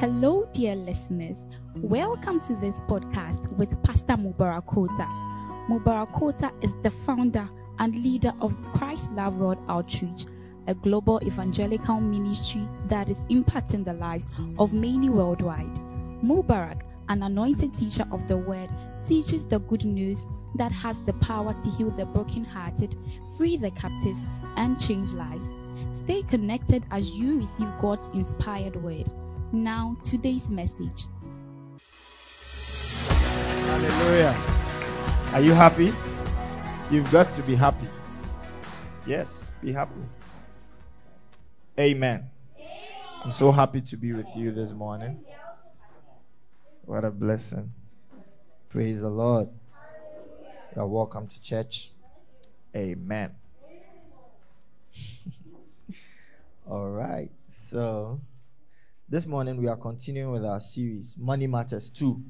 Hello, dear listeners. Welcome to this podcast with Pastor Mubarak Kota. Mubarak Kota is the founder and leader of Christ Love World Outreach, a global evangelical ministry that is impacting the lives of many worldwide. Mubarak, an anointed teacher of the word, teaches the good news that has the power to heal the brokenhearted, free the captives, and change lives. Stay connected as you receive God's inspired word. Now, today's message. Hallelujah. Are you happy? You've got to be happy. Yes, be happy. Amen. I'm so happy to be with you this morning. What a blessing. Praise the Lord. You're welcome to church. Amen. All right. So, this morning we are continuing with our series, Money Matters 2.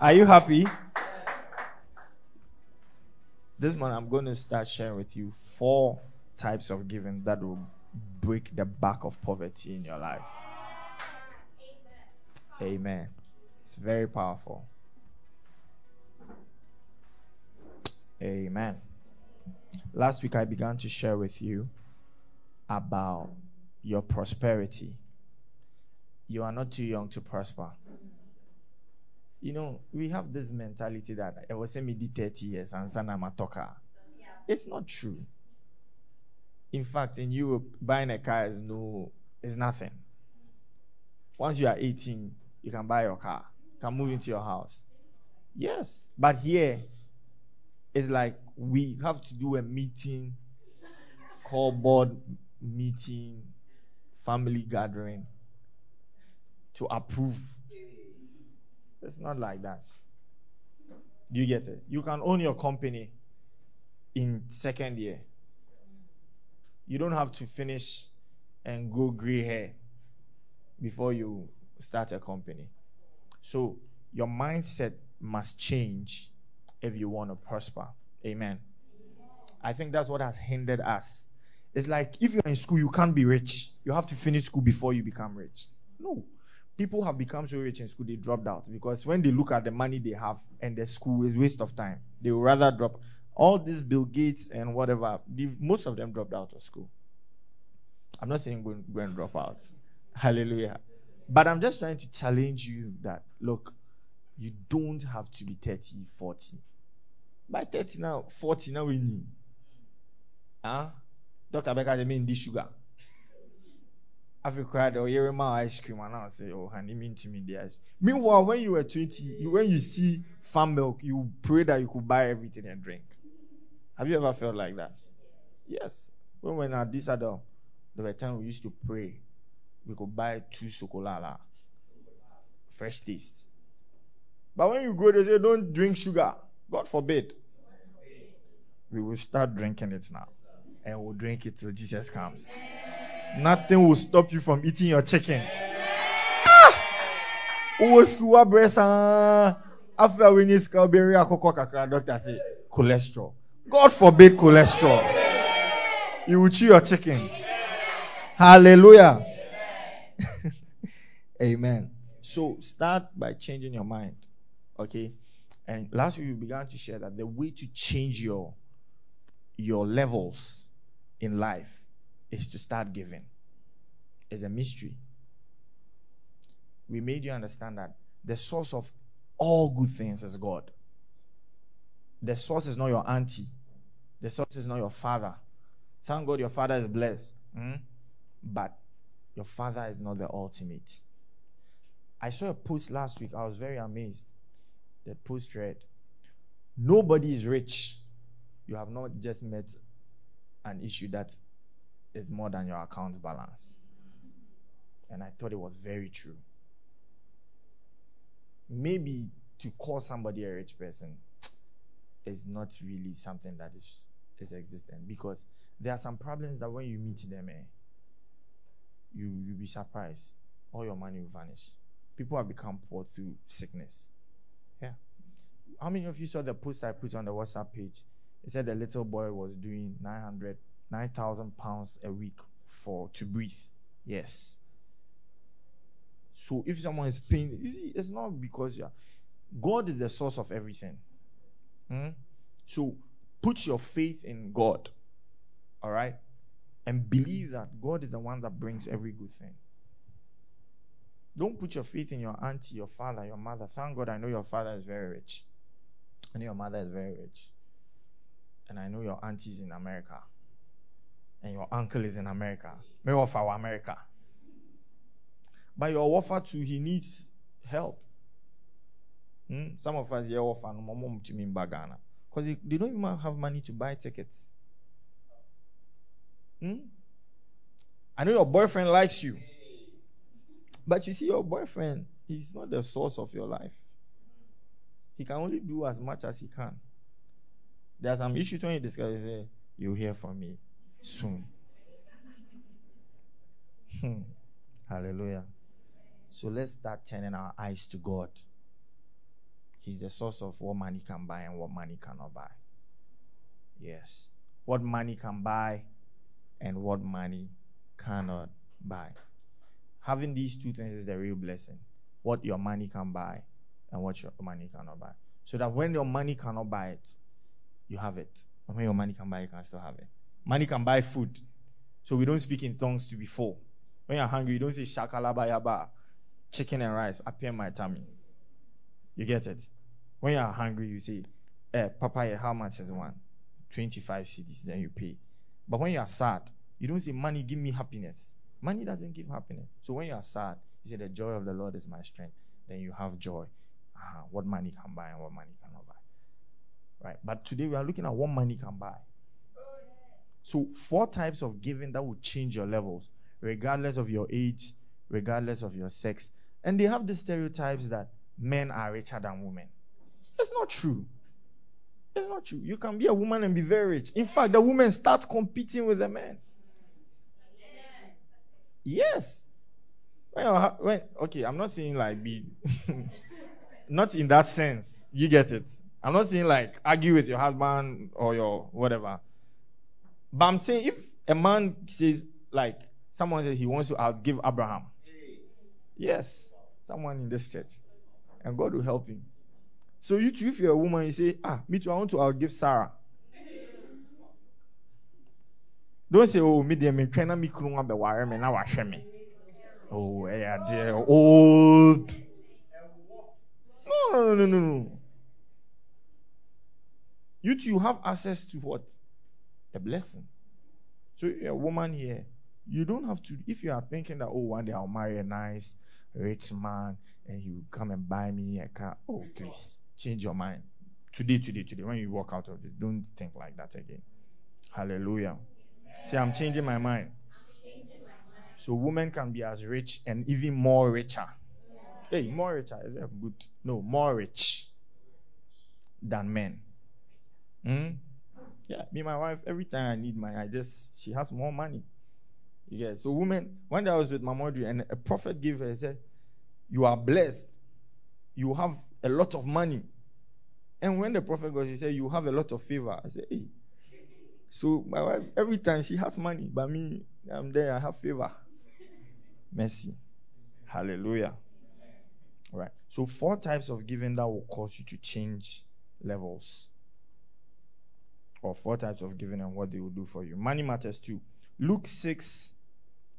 Are you happy? This morning I'm going to start sharing with you four types of giving that will break the back of poverty in your life. Amen. It's very powerful. Amen. Last week I began to share with you about your prosperity. You are not too young to prosper. You know, we have this mentality that eh, I was me 30 years and son I'm a talker. Ah. It's not true. In fact, in Europe, buying a car is no is nothing. Once you are 18, you can buy your car, can move into your house. Yes. But here, it's like we have to do a meeting, call board meeting, family gathering to approve. It's not like that. Do you get it? You can own your company in second year. You don't have to finish and go gray hair before you start a company. So your mindset must change if you want to prosper. Amen. I think that's what has hindered us. It's like if you're in school, you can't be rich. You have to finish school before you become rich. No. People have become so rich in school, they dropped out because when they look at the money they have and the school is waste of time, they would rather drop all these Bill Gates and whatever. Most of them dropped out of school. I'm not saying go, go and drop out. Hallelujah. But I'm just trying to challenge you that look, you don't have to be 30, 40. By 30 now, 40 now we need. Huh? Dr. Becker said, mean this sugar. I've cried or hearing my ice cream and I'll say, Oh, honey, mean to me the ice. Meanwhile, when you were 20, you, when you see farm milk, you pray that you could buy everything and drink. Have you ever felt like that? Yes. When we were at this adult, there were times we used to pray. We could buy two chocolala. Fresh taste. But when you grow, they say, Don't drink sugar. God forbid. We will start drinking it now. And we'll drink it till Jesus comes. Nothing will stop you from eating your chicken. Ah! school after we need scalberry akoko kakra doctor say cholesterol. God forbid cholesterol. You will chew your chicken. Hallelujah. Amen. So start by changing your mind. Okay? And last week we began to share that the way to change your your levels in life is to start giving. It's a mystery. We made you understand that the source of all good things is God. The source is not your auntie. The source is not your father. Thank God your father is blessed. Hmm? But your father is not the ultimate. I saw a post last week. I was very amazed. The post read Nobody is rich. You have not just met an issue that is more than your account balance. And I thought it was very true. Maybe to call somebody a rich person is not really something that is, is existent because there are some problems that when you meet them, eh, you you'll be surprised. All your money will vanish. People have become poor through sickness. Yeah. How many of you saw the post I put on the WhatsApp page? It said the little boy was doing 900, 9,000 pounds a week for to breathe. Yes. So if someone is paying, see, it's not because you. God is the source of everything. Hmm? So put your faith in God. All right? And believe that God is the one that brings every good thing. Don't put your faith in your auntie, your father, your mother. Thank God I know your father is very rich. Know your mother is very rich. And I know your auntie is in America. And your uncle is in America. May offer America. But your offer too, he needs help. Hmm? Some of us here offer no mom to me in Bagana. Because they, they, don't even have money to buy tickets. Hmm? I know your boyfriend likes you. But you see, your boyfriend is not the source of your life. He can only do as much as he can. There are some issues when you discuss, you say, You'll hear from me soon. Hmm. Hallelujah. So let's start turning our eyes to God. He's the source of what money can buy and what money cannot buy. Yes. What money can buy and what money cannot buy. Having these two things is the real blessing. What your money can buy and what your money cannot buy. So that when your money cannot buy it, you have it. And when your money can buy, you can still have it. Money can buy food. So we don't speak in tongues to be full. When you're hungry, you don't say shakalabayaba, chicken and rice appear my tummy. You get it? When you're hungry, you say, eh, Papa, how much is one? 25 cedis, then you pay. But when you are sad, you don't say, Money, give me happiness. Money doesn't give happiness. So when you are sad, you say, The joy of the Lord is my strength. Then you have joy. Uh-huh. What money can buy and what money buy. Right? But today we are looking at what money can buy. So, four types of giving that will change your levels, regardless of your age, regardless of your sex. And they have the stereotypes that men are richer than women. It's not true. It's not true. You can be a woman and be very rich. In fact, the women start competing with the men. Yes. When, when okay, I'm not saying like be, not in that sense. You get it. I'm not saying like argue with your husband or your whatever. But I'm saying if a man says like someone says he wants to outgive Abraham, yes, someone in this church, and God will help him. So you too, if you're a woman, you say, ah, me too, I want to outgive Sarah. Don't say, oh, me dear, me trying me kurunga be wire me now wash me. Oh, yeah, dear, old. No, no, no, no, no. You too, you have access to what? A blessing. So a woman here, you don't have to, if you are thinking that, oh, one day I'll marry a nice, rich man and you come and buy me a car. Oh, please change your mind. Today, today, today. When you walk out of it, don't think like that again. Hallelujah. See, I'm changing my mind. So women can be as rich and even more richer. Hey, more richer. Is that good? No, more rich than men. Hmm? Yeah, me, my wife, every time I need money, I just, she has more money. Yeah, so women, when I was with Mamadou and a prophet gave her, he said, You are blessed. You have a lot of money. And when the prophet goes, he said, You have a lot of favor. I said, Hey. So my wife, every time she has money, but me, I'm there, I have favor. Mercy. Hallelujah. All right. So four types of giving that will cause you to change levels. Or four types of giving and what they will do for you. Money matters too. Luke 6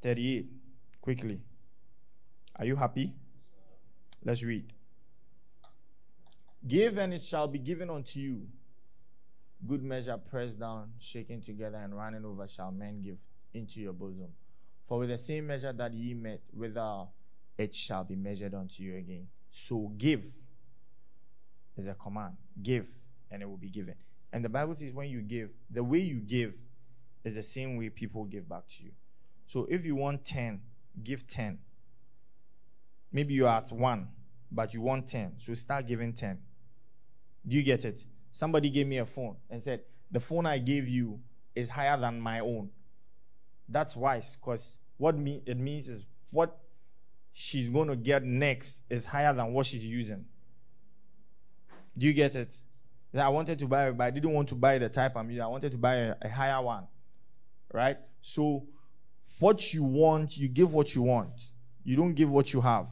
38. Quickly. Are you happy? Let's read. Give and it shall be given unto you. Good measure, pressed down, shaken together, and running over, shall men give into your bosom. For with the same measure that ye met withal, it shall be measured unto you again. So give is a command. Give, and it will be given. And the Bible says when you give, the way you give is the same way people give back to you. So if you want 10, give 10. Maybe you're at 1, but you want 10. So start giving 10. Do you get it? Somebody gave me a phone and said, The phone I gave you is higher than my own. That's wise because what me, it means is what she's going to get next is higher than what she's using. Do you get it? I wanted to buy, but I didn't want to buy the type I'm using. I wanted to buy a, a higher one. Right? So, what you want, you give what you want. You don't give what you have.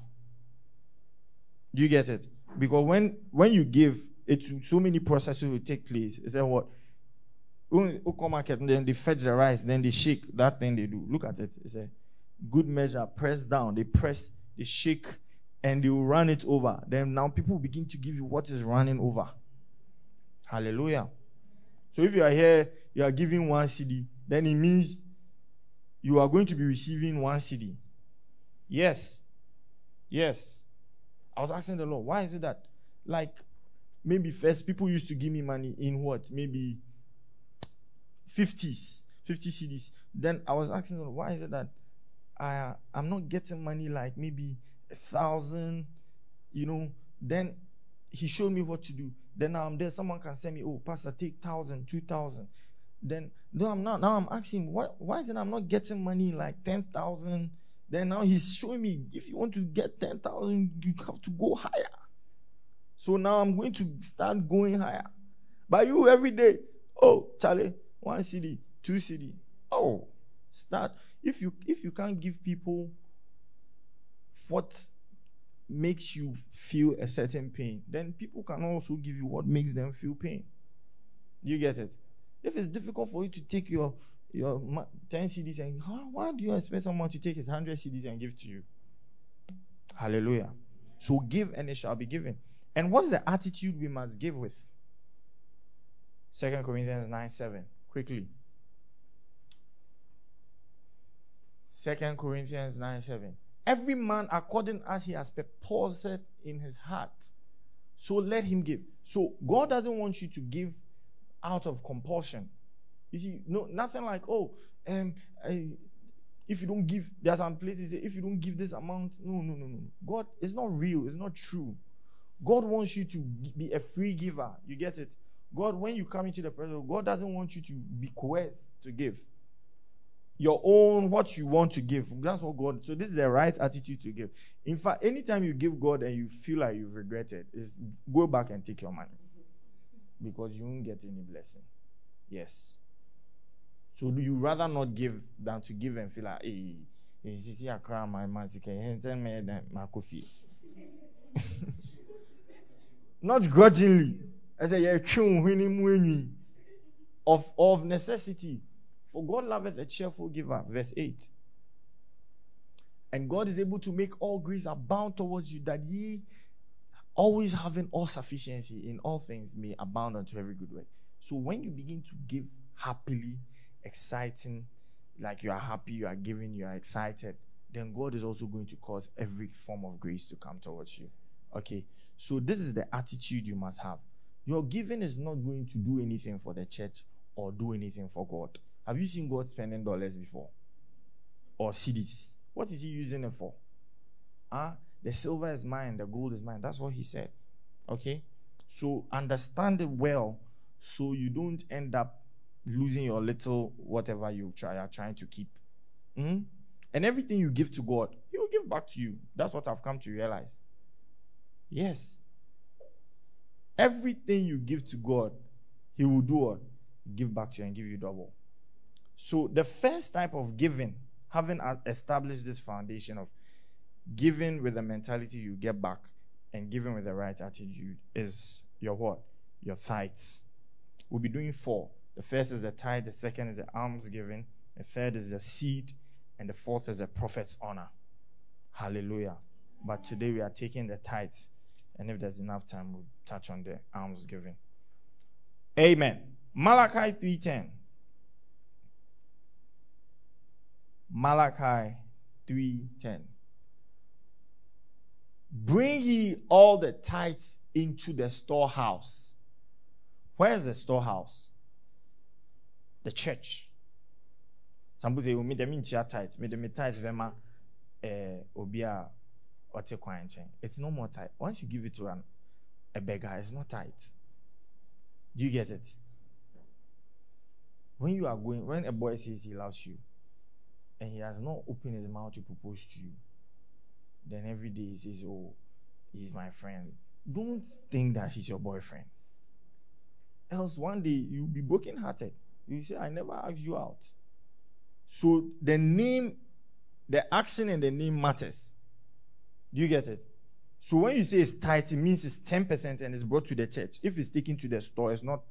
Do you get it? Because when when you give, it so many processes will take place. Is that what? Market, then they fetch the rice, then they shake that thing they do. Look at it. It's a good measure, press down. They press, they shake, and they will run it over. Then now people begin to give you what is running over. Hallelujah. So if you are here, you are giving one cedi, then it means you are going to be receiving one cedi. Yes. Yes. I was asking the Lord, why is it that, like, maybe first people used to give me money in what? Maybe 50s, 50 cedis. Then I was asking them, why is it that I, I'm not getting money like maybe a thousand, you know? Then he showed me what to do. Then I'm there, someone can send me, oh, Pastor, take thousand, two thousand. Then no, I'm not. Now I'm asking, why, why is it I'm not getting money like 10,000? Then now he's showing me if you want to get 10,000, you have to go higher. So now I'm going to start going higher. But you every day, oh, Charlie, one cedi, two cedi. Oh, start. If you if you can't give people what makes you feel a certain pain, then people can also give you what makes them feel pain. You get it? If it's difficult for you to take your your 10 cedis and why do you expect someone to take his 100 cedis and give to you? Hallelujah. So give and it shall be given. And what's the attitude we must give with? Second Corinthians 9 7. Quickly. Second Corinthians 9 7. Every man according as he has purposed in his heart. So let him give. So God doesn't want you to give out of compulsion. You see, no, nothing like, oh, um, I, if you don't give, there are some places if you don't give this amount, no, no, no, no. God, it's not real, it's not true. God wants you to be a free giver. You get it? God, when you come into the presence, God doesn't want you to be coerced to give. Your own, what you want to give. That's what God. So this is the right attitude to give. In fact, anytime you give God and you feel like you've regretted, is go back and take your money because you won't get any blessing. Yes. So do you rather not give than to give and feel like, hey, this is a crown my man, send me my coffee. Not grudgingly. I say, of, of necessity. For God loveth a cheerful giver. Verse 8. And God is able to make all grace abound towards you, that ye always having all sufficiency in all things may abound unto every good work. So when you begin to give happily, exciting, like you are happy, you are giving, you are excited, then God is also going to cause every form of grace to come towards you. Okay, so this is the attitude you must have. Your giving is not going to do anything for the church or do anything for God. Have you seen God spending dollars before? Or cedis? What is He using it for? Huh? The silver is mine, the gold is mine. That's what he said. Okay? So understand it well so you don't end up losing your little whatever you try are trying to keep. Mm-hmm. And everything you give to God, He will give back to you. That's what I've come to realize. Yes. Everything you give to God, He will do what? Give back to you and give you double. So the first type of giving, having established this foundation of giving with the mentality you get back and giving with the right attitude is your what? Your tithes. We'll be doing four. The first is the tithe, the second is the alms giving, the third is the seed, and the fourth is the prophet's honor. Hallelujah. But today we are taking the tithes, and if there's enough time, we'll touch on the alms giving. Amen. Malachi 3:10. Malachi 3:10. Bring ye all the tithes into the storehouse. Where's the storehouse? The church. Some people say, "We me mean chia tithes, me me tithes vema eh obia ote kwanchen." It's no more tithe. Once you give it to an, a beggar, it's not tithe. Do you get it? When you are going, when a boy says he loves you, and he has not opened his mouth to propose to you, then every day he says, Oh, he's my friend. Don't think that he's your boyfriend. Else one day you'll be brokenhearted. You say, I never asked you out. So the name, the action and the name matters. Do you get it? So when you say it's tight, it means it's 10% and it's brought to the church. If it's taken to the store, it's not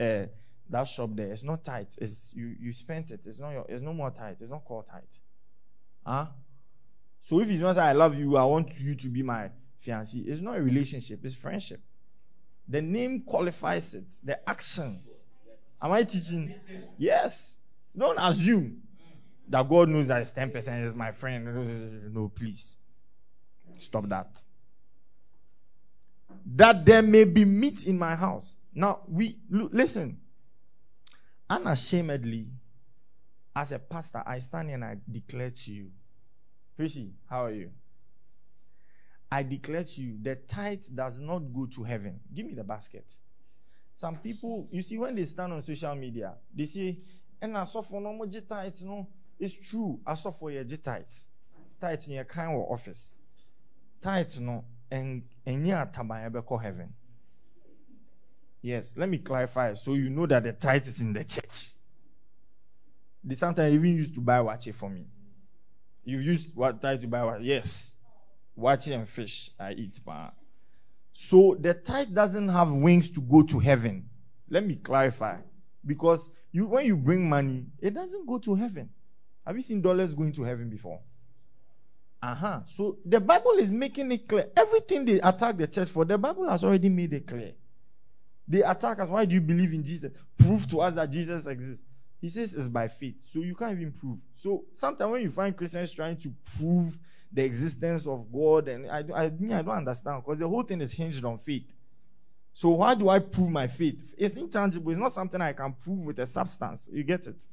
uh, that shop there. It's not tight. It's you you spent it. It's not your, it's no more tight. It's not called tight. Huh? So if it's not I love you, I want you to be my fiancé, it's not a relationship, it's friendship. The name qualifies it, the action. Am I teaching? Yes. Don't assume that God knows that it's 10% is my friend. No, please. Stop that. That there may be meat in my house. Now, we listen. Unashamedly, as a pastor, I stand and I declare to you. Prissy, how are you? I declare to you, the tithe does not go to heaven. Give me the basket. Some people, you see, when they stand on social media, they say, and I saw for no more tithe, no. It's true. I saw for your tithe. Tithe in your kind of office. Tithe, no. And and yeah, tabayabeko heaven. Yes, let me clarify so you know that the tithe is in the church. They sometimes even used to buy watch for me. You've used what tithe to buy watch? Yes. Watch and fish I eat. So the tithe doesn't have wings to go to heaven. Let me clarify. Because you when you bring money, it doesn't go to heaven. Have you seen dollars going to heaven before? Uh-huh. So the Bible is making it clear. Everything they attack the church for, the Bible has already made it clear. They attack us. Why do you believe in Jesus? Prove to us that Jesus exists. He says it's by faith. So you can't even prove. So sometimes when you find Christians trying to prove the existence of God, and I, I, I don't understand because the whole thing is hinged on faith. So why do I prove my faith? It's intangible. It's not something I can prove with a substance. You get it?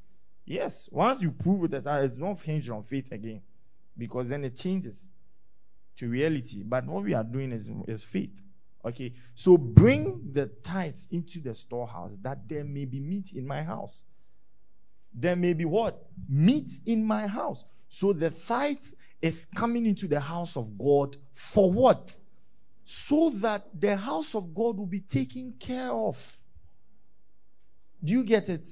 Yes. Once you prove it, it's not hinged on faith again, because then it changes to reality. But what we are doing is, is faith. Okay. So bring the tithes into the storehouse that there may be meat in my house. There may be what? Meat in my house. So the tithes is coming into the house of God for what? So that the house of God will be taken care of. Do you get it?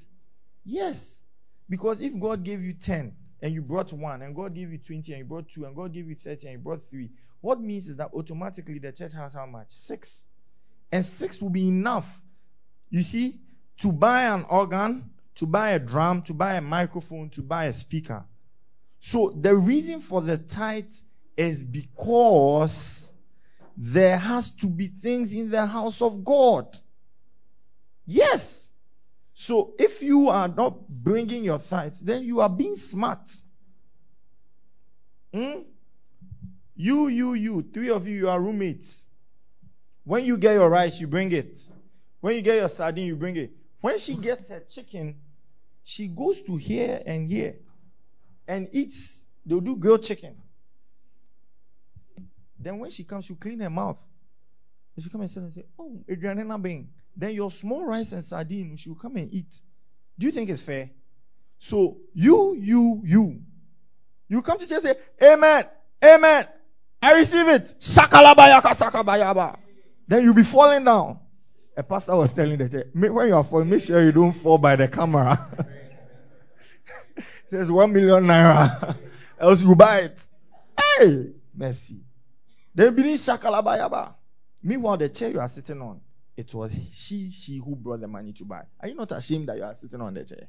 Yes. Because if God gave you 10 and you brought one, and God gave you 20 and you brought two, and God gave you 30 and you brought three, what means is that automatically the church has how much? Six. And six will be enough, you see, to buy an organ, to buy a drum, to buy a microphone, to buy a speaker. So the reason for the tithe is because there has to be things in the house of God. Yes. So if you are not bringing your tithes, then you are being smart. Hmm? You, you, you, three of you, you are roommates. When you get your rice, you bring it. When you get your sardine, you bring it. When she gets her chicken, she goes to here and here and eats, they'll do grilled chicken. Then when she comes, she'll clean her mouth. And she'll come and sit and say, Oh, Adriana Bing. Then your small rice and sardine, she'll come and eat. Do you think it's fair? So you, you, you, you come to church and say, Amen, Amen. I receive it. Then you'll be falling down. A pastor was telling the church, when you are falling, make sure you don't fall by the camera. It says one million naira. Else you buy it. Hey, mercy. Then be in shakalabayaba. Meanwhile, the chair you are sitting on, it was she, she who brought the money to buy. Are you not ashamed that you are sitting on the chair?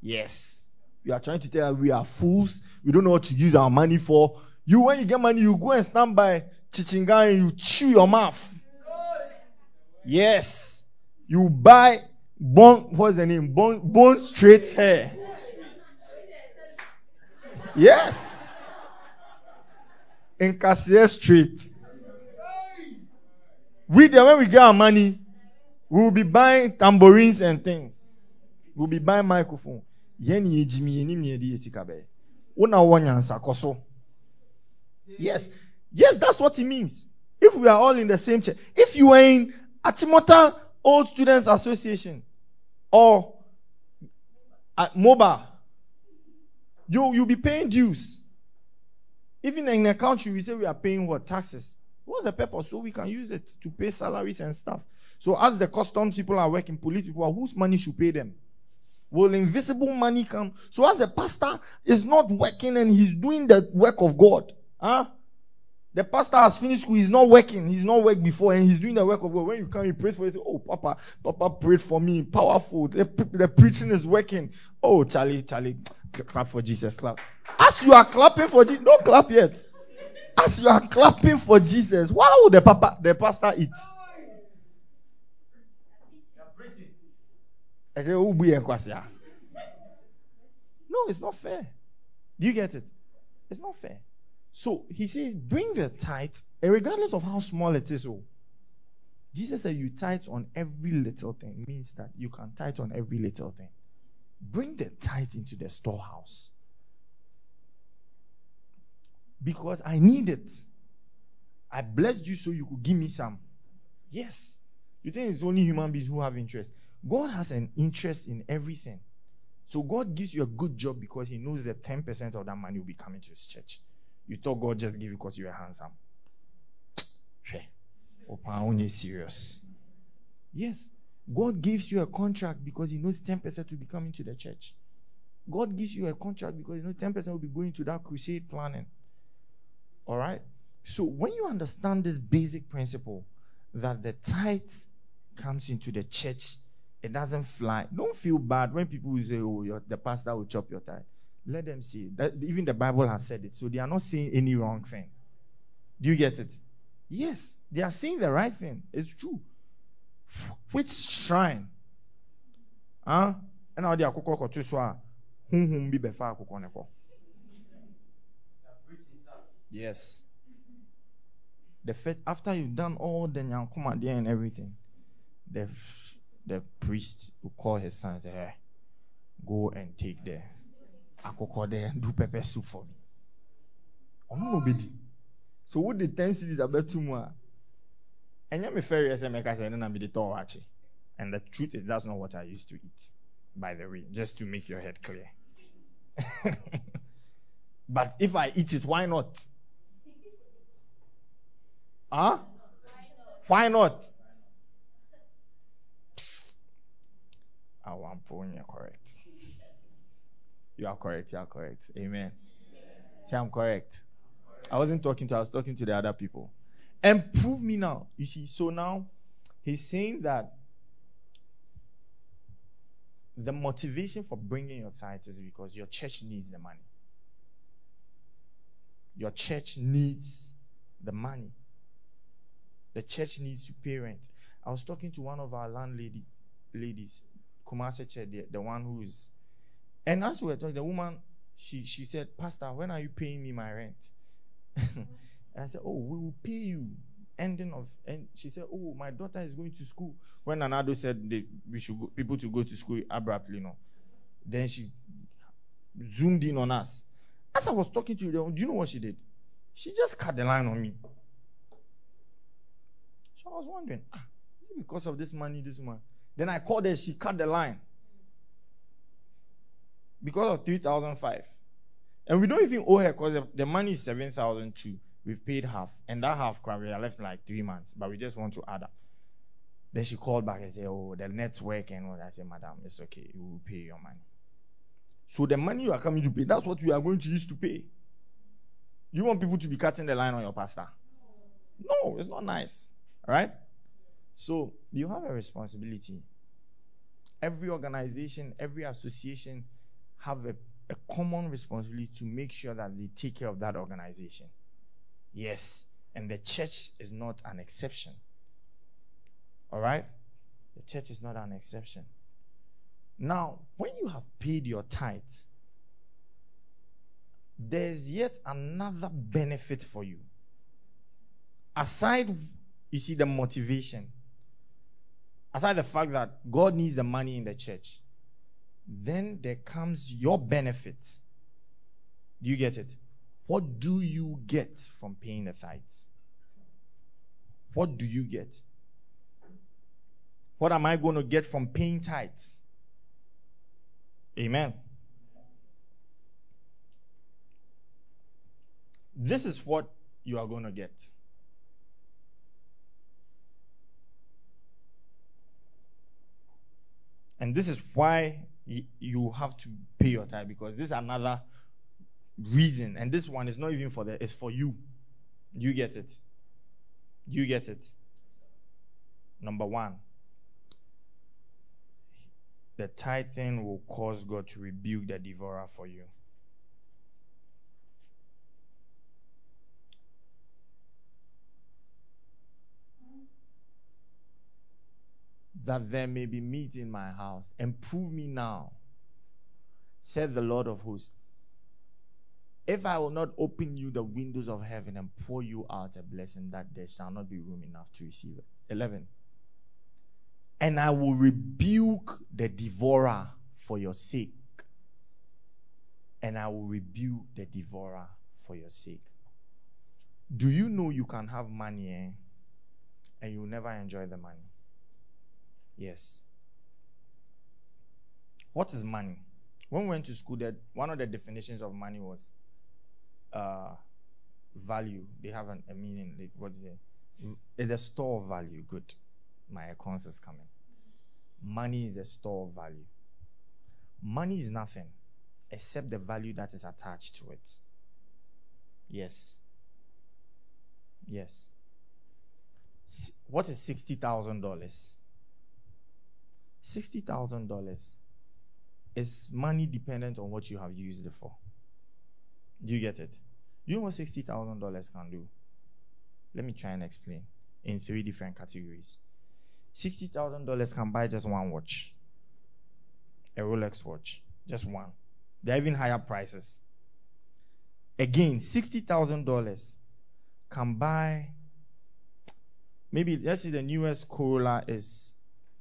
Yes. You are trying to tell we are fools. We don't know what to use our money for. You, when you get money, you go and stand by Chichinga and you chew your mouth. Yes. You buy bone, what's the name? Bone, bone straight hair. Yes. In Cassier Street. We there, when we get our money, we will be buying tambourines and things. We'll be buying microphone. Yeni ejimi yeni miedi esikabe. Una wanyansa koso. Yes. Yes, that's what it means. If we are all in the same church. If you are in Achimota Old Students Association or at MOBA, you, you'll be paying dues. Even in a country, we say we are paying what? Taxes. What's the purpose? So we can use it to pay salaries and stuff. So as the customs people are working, police people are, whose money should pay them? Will invisible money come? So as a pastor is not working and he's doing the work of God, huh? The pastor has finished school. He's not working. He's not worked before, and he's doing the work of God. When you come, he prays for you. Say, "Oh, Papa, Papa prayed for me. Powerful. The, the preaching is working. Oh, Charlie, Charlie, clap for Jesus. Clap. As you are clapping for Jesus, don't clap yet. As you are clapping for Jesus, why would the papa, the pastor eat? I say, oh, ah. No, it's not fair. Do you get it? It's not fair. So he says, bring the tithe, regardless of how small it is. Oh, Jesus said, you tithe on every little thing. Means that you can tithe on every little thing. Bring the tithe into the storehouse. Because I need it. I blessed you so you could give me some. Yes. You think it's only human beings who have interest? God has an interest in everything. So God gives you a good job because He knows that 10% of that money will be coming to His church. You thought God just give you because you are handsome. Opa, serious. Yes. God gives you a contract because He knows 10% will be coming to the church. God gives you a contract because He knows 10% will be going to that crusade planning. All right? So when you understand this basic principle that the tithe comes into the church it doesn't fly. Don't feel bad when people will say, "Oh, the pastor will chop your tithe." Let them see. That even the Bible has said it, so they are not saying any wrong thing. Do you get it? Yes, they are saying the right thing. It's true. Which shrine? Huh? And now they are koko to swa. Hum hum be befa koko neko. Yes. The fact after you've done all the nyankuma there and everything, the the priest will call his son and say, hey, go and take the there and do pepper soup for me. Oh, nobody. So what the 10 cedis? And I'm a fairy as I make I say, and I'm the tall And the truth is, that's not what I used to eat, by the way, just to make your head clear. but if I eat it, why not? Huh? Why not? Awampo, you're correct. You are correct. You are correct. Amen. Say I'm correct. I wasn't talking to, I was talking to the other people. And prove me now. You see, so now he's saying that the motivation for bringing your tithes is because your church needs the money. Your church needs the money. The church needs to pay rent. I was talking to one of our landlady ladies Kumasi the, the one who is. And as we were talking, the woman, she, she said, Pastor, when are you paying me my rent? and I said, Oh, we will pay you. Ending of, and she said, Oh, my daughter is going to school. When Anado said they, we should go, people to go to school abruptly, no. Then she zoomed in on us. As I was talking to you, do you know what she did? She just cut the line on me. So I was wondering, ah, is it because of this money, this woman? Then I called her, she cut the line. Because of 3005 And we don't even owe her because the, money is 7002 We've paid half. And that half, we are left like three months. But we just want to add up. Then she called back and said, Oh, the network and. I said, Madam, it's okay. We will pay your money. So the money you are coming to pay, that's what we are going to use to pay. You want people to be cutting the line on your pastor? No, it's not nice. All right? So you have a responsibility. Every organization, every association have a, a common responsibility to make sure that they take care of that organization. Yes. And the church is not an exception. All right? The church is not an exception. Now, when you have paid your tithe, there's yet another benefit for you. Aside, you see, the motivation aside the fact that God needs the money in the church, then there comes your benefit. Do you get it? What do you get from paying the tithes? What do you get? What am I going to get from paying tithes? Amen. This is what you are going to get. And this is why you have to pay your tithe because this is another reason. And this one is not even for the, it's for you. You get it. You get it. Number one, the tithing will cause God to rebuke the devourer for you. That there may be meat in my house, and prove me now, said the Lord of hosts. If I will not open you the windows of heaven and pour you out a blessing, that there shall not be room enough to receive it. 11. And I will rebuke the devourer for your sake. And I will rebuke the devourer for your sake. Do you know you can have money eh? and you will never enjoy the money? Yes. What is money? When we went to school, that one of the definitions of money was uh, value. They have an, a meaning. Like, what is it? It's a store of value. Good. My accounts is coming. Money is a store of value. Money is nothing except the value that is attached to it. Yes. Yes. What is $60,000? $60,000 is money dependent on what you have used it for. Do you get it? You know what $60,000 can do? Let me try and explain in three different categories. $60,000 can buy just one watch, a Rolex watch, just one. They're even higher prices. Again, $60,000 can buy, maybe let's say the newest Corolla is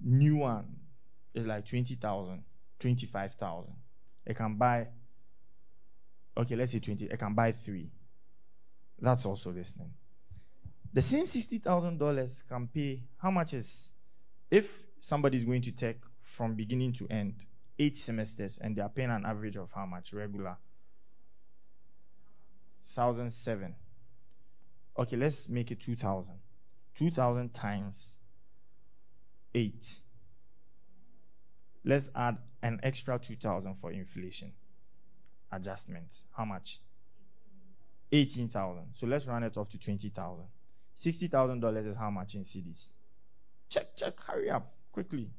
new one, is like 20,000, 25,000. It can buy Okay, let's say 20. I can buy three. That's also listening. The same $60,000 can pay, how much is, if somebody is going to take from beginning to end, eight semesters, and they are paying an average of how much regular? 1,007. Okay, let's make it 2,000. 2,000 times 8. Let's add an extra 2,000 for inflation adjustments. How much? 18,000. So let's run it off to 20,000. $60,000 is how much in cedis? Check, check, hurry up, quickly.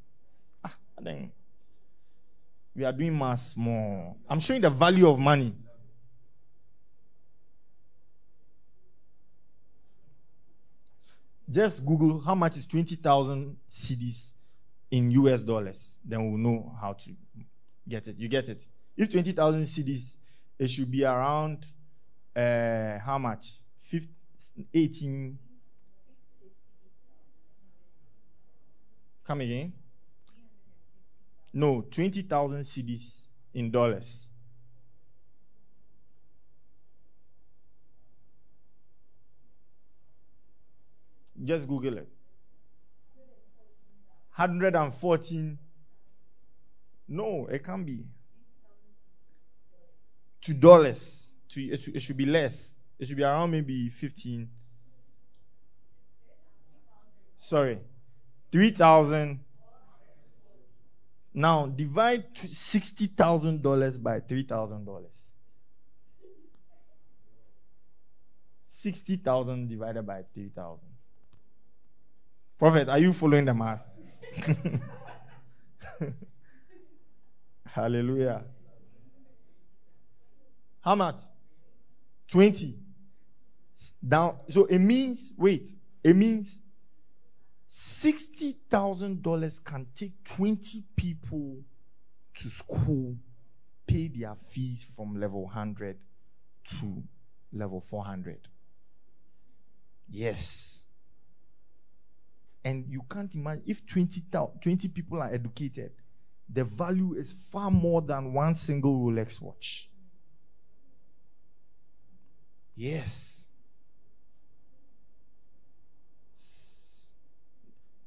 Ah, then we are doing mass more. I'm showing the value of money. Just Google how much is 20,000 cedis in US dollars. Then we'll know how to get it. You get it? If 20,000 cedis, it should be around uh, how much? 15, 18. Come again? No, 20,000 cedis in dollars. Just Google it. 114. No, it can't be to dollars. It should, it should be less. It should be around maybe 15. Sorry. 3,000. Now divide $60,000 by $3,000. 60,000 divided by 3,000. Prophet, are you following the math? Hallelujah. How much? 20. Down. So it means, wait, it means $60,000 can take 20 people to school, pay their fees from level 100 to level 400. Yes. And you can't imagine if 20, 20 people are educated, the value is far more than one single Rolex watch. Yes.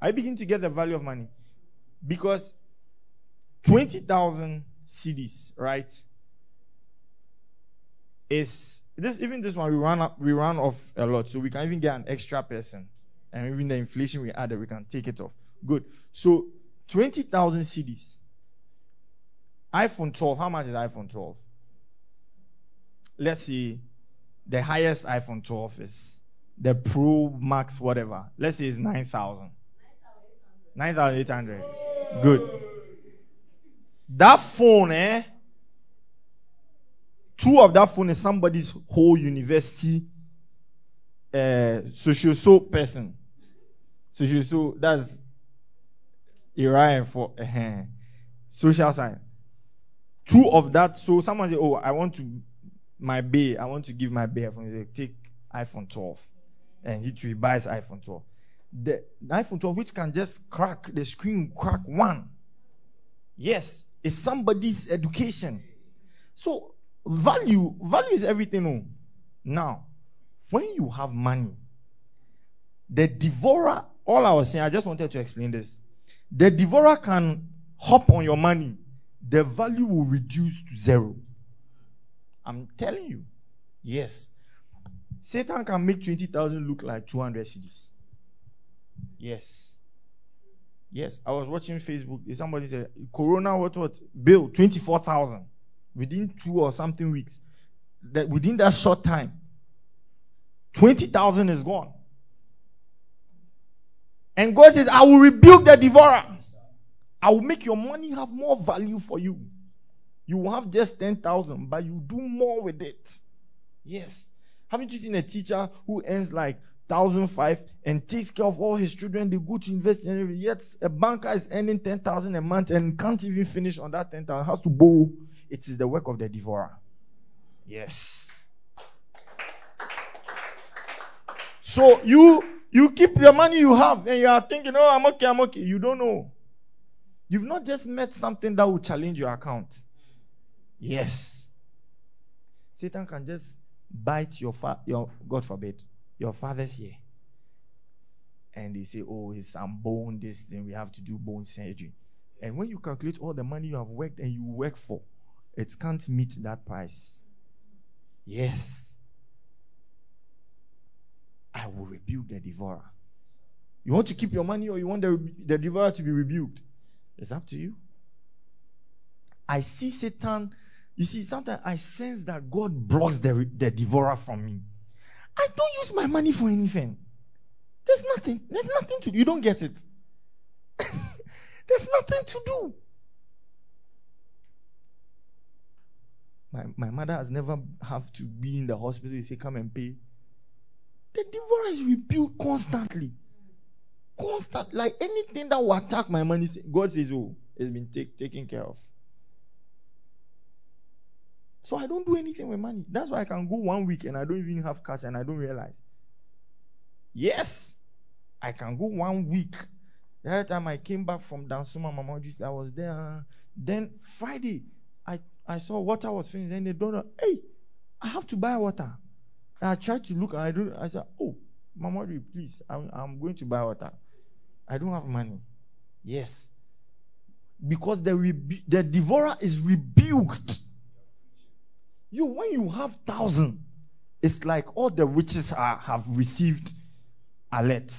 I begin to get the value of money because 20,000 cedis, right? Is this even this one we run up we run off a lot, so we can even get an extra person, and even the inflation we added, we can take it off. Good. So 20,000 cedis. iPhone 12. How much is iPhone 12? Let's see the highest iPhone 12 is the Pro Max, whatever. Let's say it's 9,000. 9,800. Good. That phone, eh? Two of that phone is somebody's whole university uh, social so person. Social so that's Orion for uh, social sign. Two of that. So someone say, "Oh, I want to my bay. I want to give my bay iPhone." Say, "Take iPhone 12," and he too buys iPhone 12. The, the iPhone 12, which can just crack the screen, crack one. Yes, it's somebody's education. So value, value is everything. Oh. Now, when you have money, the devourer, all I was saying, I just wanted to explain this. The devourer can hop on your money, the value will reduce to zero. I'm telling you. Yes. Satan can make 20,000 look like 200 cedis. Yes. Yes. I was watching Facebook. Somebody said, Corona, what, what? Bill, 24,000 within two or something weeks. That within that short time, 20,000 is gone. And God says, I will rebuke the devourer. I will make your money have more value for you. You have just 10,000, but you do more with it. Yes. Haven't you seen a teacher who earns like 1,005 and takes care of all his children? They go to invest in everything. Yet a banker is earning 10,000 a month and can't even finish on that 10,000, has to borrow. It is the work of the devourer. Yes. So you you keep the money you have and you are thinking, oh, I'm okay, I'm okay. You don't know. You've not just met something that will challenge your account. Yes. Satan can just bite your, fa- your God forbid, your father's ear. And they say, oh, it's some bone, this thing, we have to do bone surgery. And when you calculate all the money you have worked and you work for, it can't meet that price. Yes. I will rebuke the devourer. You want to keep your money or you want the, the devourer to be rebuked? It's up to you. I see Satan. You see, sometimes I sense that God blocks the, the devourer from me. I don't use my money for anything. There's nothing. There's nothing to do. You don't get it. There's nothing to do. My, my mother has never have to be in the hospital. You say, come and pay. The devourer is rebuked constantly. Constant. Like anything that will attack my money, God says, oh, it's been take, taken care of. So I don't do anything with money. That's why I can go one week and I don't even have cash and I don't realize. Yes, I can go one week. The other time I came back from Dansuma Mama, I was there. Uh, then Friday, I, I saw water was finished. Then they don't know, hey, I have to buy water. I tried to look and I don't. I said, "Oh, Mama, please, I'm, I'm going to buy water. I don't have money." Yes, because the rebu- the devourer is rebuked. You when you have thousand, it's like all the witches are, have received alert.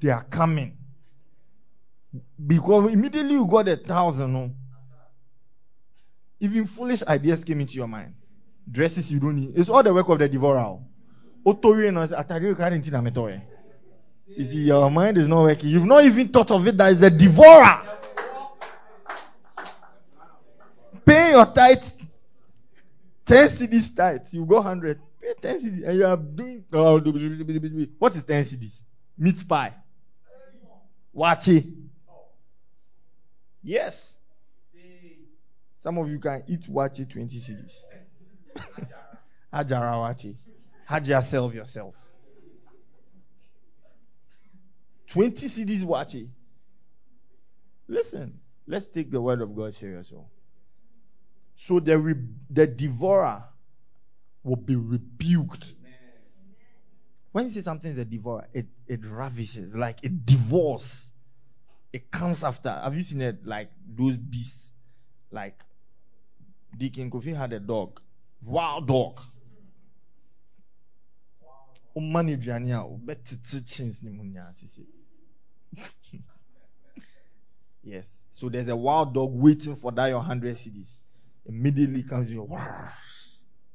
They are coming because immediately you got a thousand. No, even foolish ideas came into your mind dresses you don't need. It's all the work of the devourer. Oh. Otori no atari karinti na metoe. You see, your mind is not working. You've not even thought of it that is the devourer. Pay your tithe. 10 cedis tithe. You go 100. Pay 10 cedis. And you are doing. Oh, what is 10 cedis? Meat pie. Wachi. Yes. Some of you can eat wachi 20 cedis. Hajarawachi. Haj yourself yourself. 20 cedis watching. Listen, let's take the word of God seriously. Oh. So the, re- the devourer will be rebuked. When you say something is a devourer, it, it ravishes, like it devours. It comes after. Have you seen it like those beasts? Like Deacon Kofi had a dog wild dog woma no aduane chins yes so there's a wild dog waiting for that your 100 cedis immediately comes you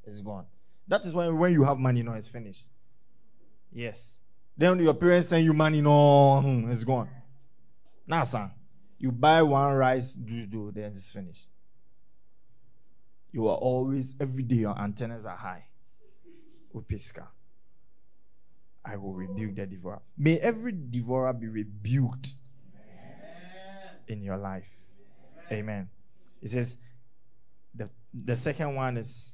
it's gone That is why when you have money, no, it's finished. Yes. Then your parents send you money, no, hmm, it's gone. Now, son, you buy one rice, do, then it's finished. You are always, every day, your antennas are high. Upiska. I will rebuke the devourer. May every devourer be rebuked in your life. Amen. It says, the, the second one is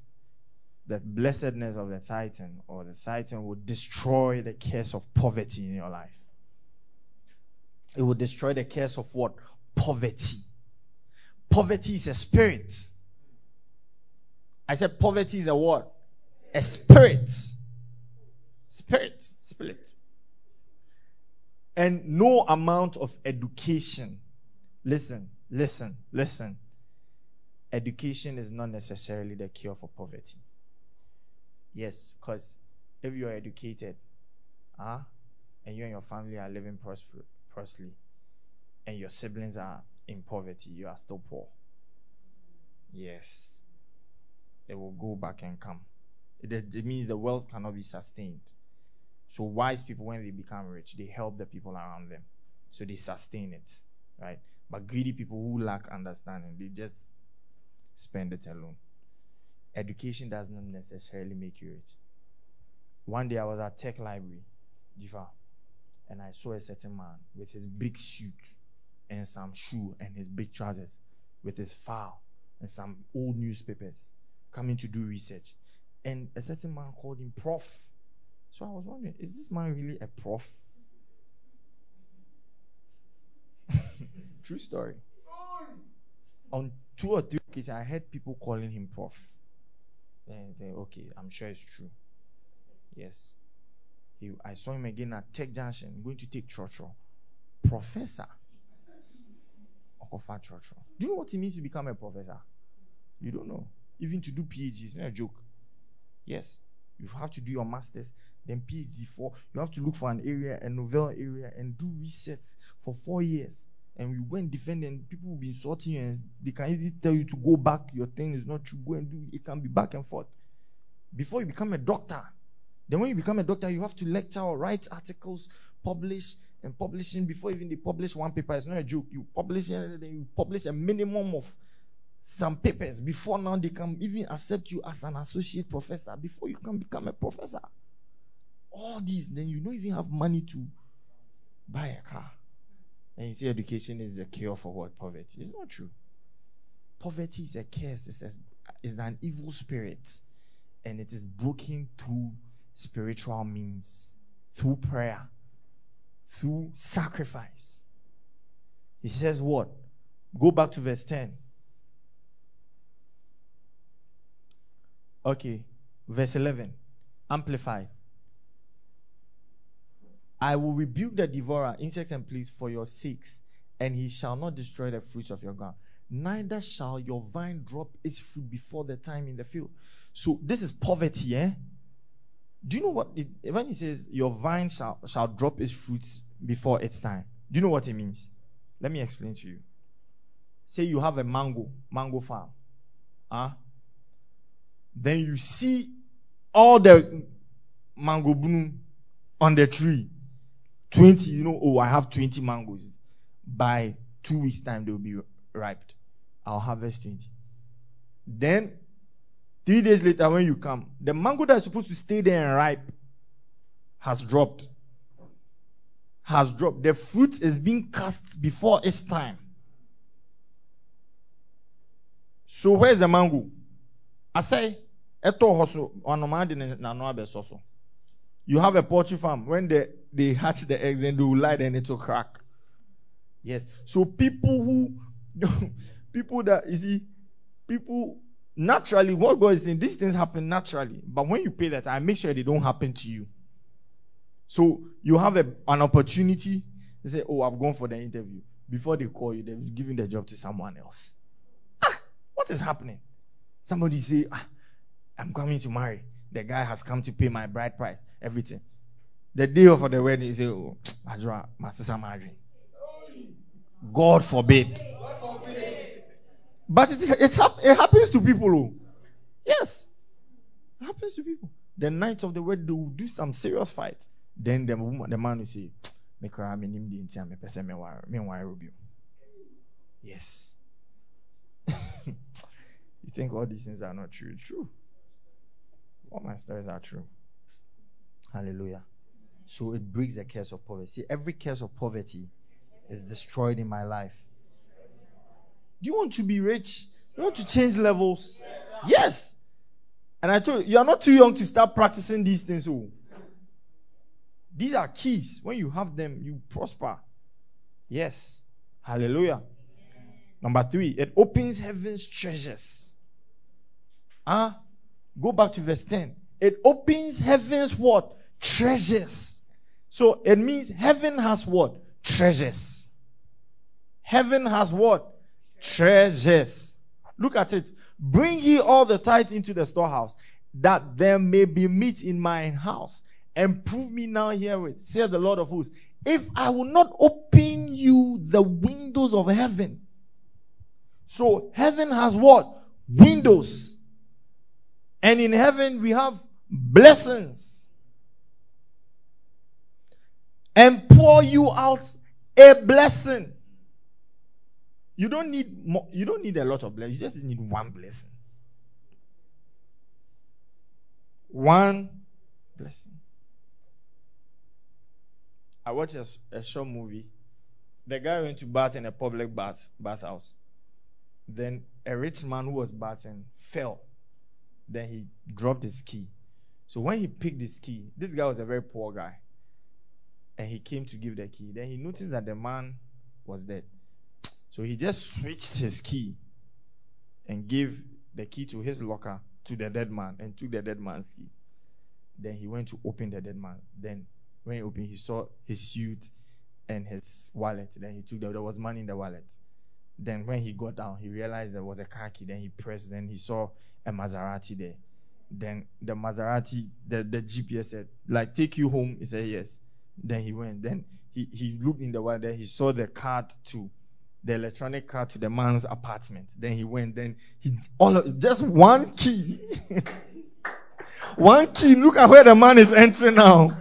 the blessedness of the Titan, or the Titan will destroy the curse of poverty in your life. It will destroy the curse of what? Poverty. Poverty is a spirit. I said poverty is a what? A spirit. Spirit. Spirit. And no amount of education. Listen, listen, listen. Education is not necessarily the cure for poverty. Yes, because if you are educated, ah, uh, and you and your family are living prosper- prosperously, and your siblings are in poverty, you are still poor. Yes. They will go back and come. It, it means the wealth cannot be sustained. So wise people, when they become rich, they help the people around them. So they sustain it. Right? But greedy people who lack understanding, they just spend it alone. Education does not necessarily make you rich. One day I was at Tech Library, Jifa, and I saw a certain man with his big suit and some shoe and his big trousers with his file and some old newspapers coming to do research. And a certain man called him Prof. So I was wondering, is this man really a prof? True story. On two or three occasions, I heard people calling him Prof. And say, okay, I'm sure it's true. Yes. He, I saw him again at Tech Junction, going to take Churchill. Professor. Okofa Churchill. Do you know what it means to become a professor? You don't know. Even to do PhD, it's not a joke. Yes. You have to do your master's, then PhD for you have to look for an area, a novel area, and do research for four years. And you go and defend, and people will be insulting you, and they can easily tell you to go back. Your thing is not true. Go and do it. Can be back and forth. Before you become a doctor, then when you become a doctor, you have to lecture or write articles, publish, and publishing before even they publish one paper. It's not a joke. You publish, then you publish a minimum of some papers before now they can even accept you as an associate professor before you can become a professor. All these, then you don't even have money to buy a car. And you say education is the cure for what? Poverty. It's not true. Poverty is a curse, it's, a, it's an evil spirit, and it is broken through spiritual means, through prayer, through sacrifice. He says, What? Go back to verse 10. Okay, verse 11, amplified. I will rebuke the devourer, insects and fleas, for your sakes, and he shall not destroy the fruits of your ground. Neither shall your vine drop its fruit before the time in the field. So this is poverty, eh? Do you know what it, when he says your vine shall shall drop its fruits before its time? Do you know what it means? Let me explain to you. Say you have a mango, mango farm. Huh? Then you see all the mango bloom on the tree. 20, you know, oh, I have 20 mangoes. By two weeks' time, they will be ripe. I'll harvest 20. Then, three days later, when you come, the mango that is supposed to stay there and ripe has dropped. Has dropped. The fruit is being cast before its time. So, where's the mango? I say, You have a poultry farm. When they, they hatch the eggs, then they will lie, then it will crack. Yes. So people who people that you see, people naturally, what God is saying, these things happen naturally. But when you pay that, I make sure they don't happen to you. So you have a, an opportunity. They say, Oh, I've gone for the interview. Before they call you, they've given the job to someone else. Ah, what is happening? Somebody say, ah, I'm coming to marry. The guy has come to pay my bride price, everything. The day of the wedding, he say, Oh, Adra, my sister married. God forbid. But it, it, it happens to people. Oh. Yes. It happens to people. The night of the wedding, they will do some serious fight. Then the woman, the man will say, "Me cry, me di intia, me pese me wire, me wire rubio." Yes. you think all these things are not true? True. All my stories are true. Hallelujah. So it breaks the curse of poverty. See, every curse of poverty is destroyed in my life. Do you want to be rich? You want to change levels? Yes. And I told you, you are not too young to start practicing these things. Oh. These are keys. When you have them, you prosper. Yes. Hallelujah. Number three, it opens heaven's treasures. Huh? Go back to verse 10. It opens heaven's what? Treasures. So it means heaven has what? Treasures. Heaven has what? Treasures. Look at it. Bring ye all the tithes into the storehouse, that there may be meat in my house. And prove me now herewith, saith the Lord of hosts, if I will not open you the windows of heaven. So heaven has what? Windows. And in heaven we have blessings. And pour you out a blessing. You don't need more, you don't need a lot of blessings. You just need one blessing. One blessing. I watched a, a short movie. The guy went to bath in a public bath bathhouse. Then a rich man who was bathing fell. Then he dropped his key. So when he picked his key, this guy was a very poor guy. And he came to give the key. Then he noticed that the man was dead. So he just switched his key and gave the key to his locker to the dead man and took the dead man's key. Then he went to open the dead man. Then when he opened, he saw his suit and his wallet. Then he took the, there was money in the wallet. Then when he got down, he realized there was a car key. Then he pressed. Then he saw a Maserati there. Then the Maserati, the, the GPS said, like, take you home. He said, yes. Then he went. Then he, he looked in the wallet. Then he saw the card to the electronic card to the man's apartment. Then he went. Then he all of, just one key. one key. Look at where the man is entering now.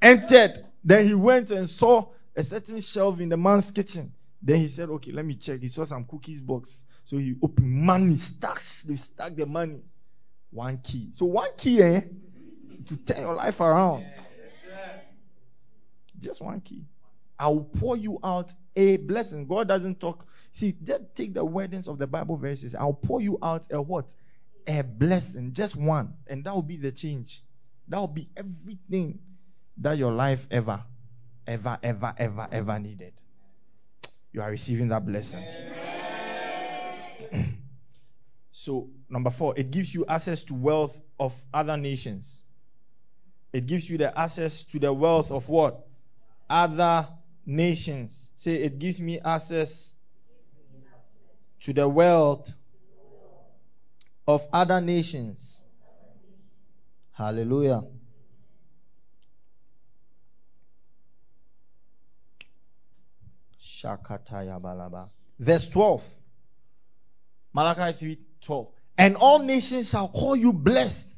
Entered. Then he went and saw a certain shelf in the man's kitchen. Then he said, "Okay, let me check." He saw some cookies box. So he opened money stacks. They stack the money. One key. So one key, eh, to turn your life around. Just one key. I will pour you out a blessing. God doesn't talk. See, just take the wordings of the Bible verses. I'll pour you out a what? A blessing. Just one. And that will be the change. That will be everything that your life ever, ever, ever, ever, ever needed. You are receiving that blessing. so, number four, it gives you access to wealth of other nations. It gives you the access to the wealth of what? Other nations. Say, it gives me access to the wealth of other nations. Hallelujah. Shakataya balaba. Verse 12. Malachi 3 12. And all nations shall call you blessed.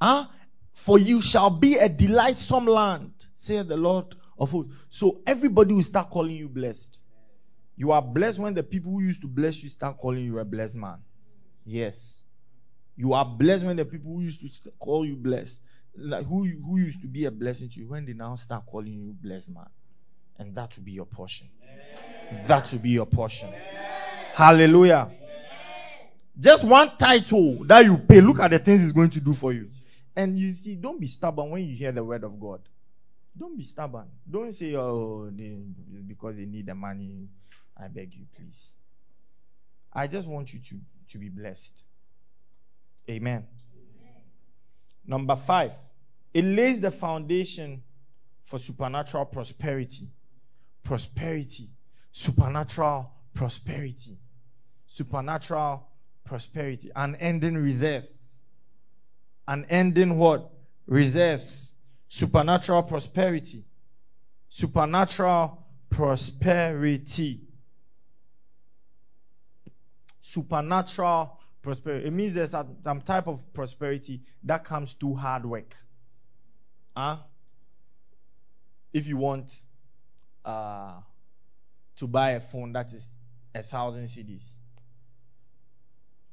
Huh? For you shall be a delightsome land, saith the Lord of hosts. So everybody will start calling you blessed. You are blessed when the people who used to bless you start calling you a blessed man. Yes. You are blessed when the people who used to call you blessed, like who, who used to be a blessing to you, when they now start calling you blessed man. And that will be your portion. That will be your portion. Hallelujah. Just one title that you pay. Look at the things it's going to do for you. And you see, don't be stubborn when you hear the word of God. Don't be stubborn. Don't say, oh, they, because they need the money. I beg you, please. I just want you to, to be blessed. Amen. Amen. Number five, it lays the foundation for supernatural prosperity. Prosperity. Supernatural prosperity. Supernatural prosperity. Unending reserves. Unending what? Reserves supernatural prosperity. Supernatural prosperity. Supernatural prosperity. It means there's some, type of prosperity that comes through hard work. Huh? If you want uh, to buy a phone that is a thousand cedis,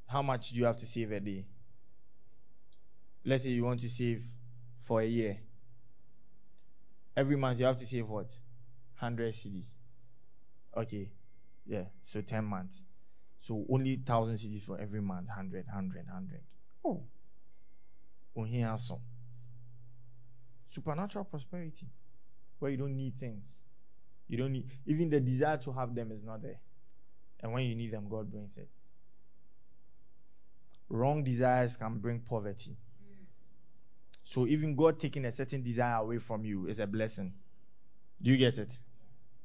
how much do you have to save a day? Let's say you want to save for a year. Every month you have to save what? 100 cedis. Okay. Yeah. So 10 months. So only 1000 cedis for every month. 100, 100, 100. Oh. Some. Supernatural prosperity. Where you don't need things. You don't need, even the desire to have them is not there. And when you need them, God brings it. Wrong desires can bring poverty. So even God taking a certain desire away from you is a blessing. Do you get it?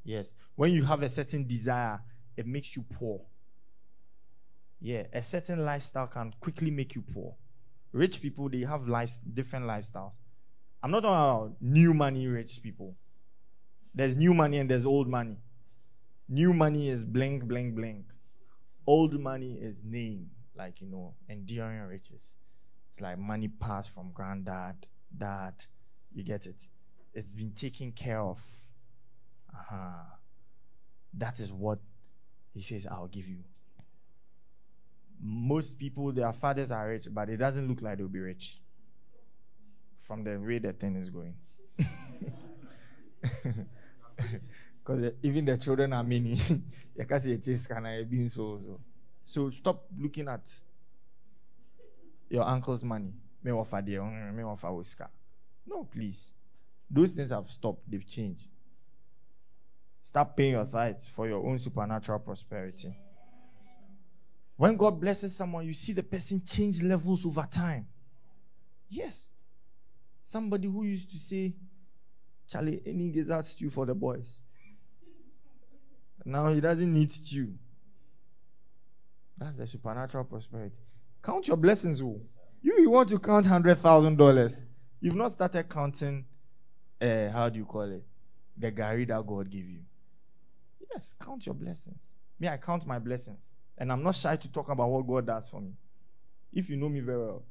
Yes. When you have a certain desire, it makes you poor. Yeah, a certain lifestyle can quickly make you poor. Rich people, they have lives, different lifestyles. I'm not talking about new money rich people. There's new money and there's old money. New money is blink, blink, blink. Old money is name, like, you know, enduring riches. It's like money passed from granddad, dad. You get it? It's been taken care of. Uh-huh. That is what he says, I'll give you. Most people, their fathers are rich, but it doesn't look like they'll be rich from the way the thing is going. Because even the children are many. you can see a chase can I be so so. So stop looking at your uncle's money. Mm, Oscar. No, please. Those things have stopped, they've changed. Start paying your tithes for your own supernatural prosperity. When God blesses someone, you see the person change levels over time. Yes. Somebody who used to say, Charlie, any gizzard stew for the boys. Now he doesn't need stew. That's the supernatural prosperity. Count your blessings. Oh. You, you want to count $100,000. You've not started counting, uh, how do you call it? The gari that God gave you. Yes, count your blessings. Me, I count my blessings. And I'm not shy to talk about what God does for me. If you know me very well,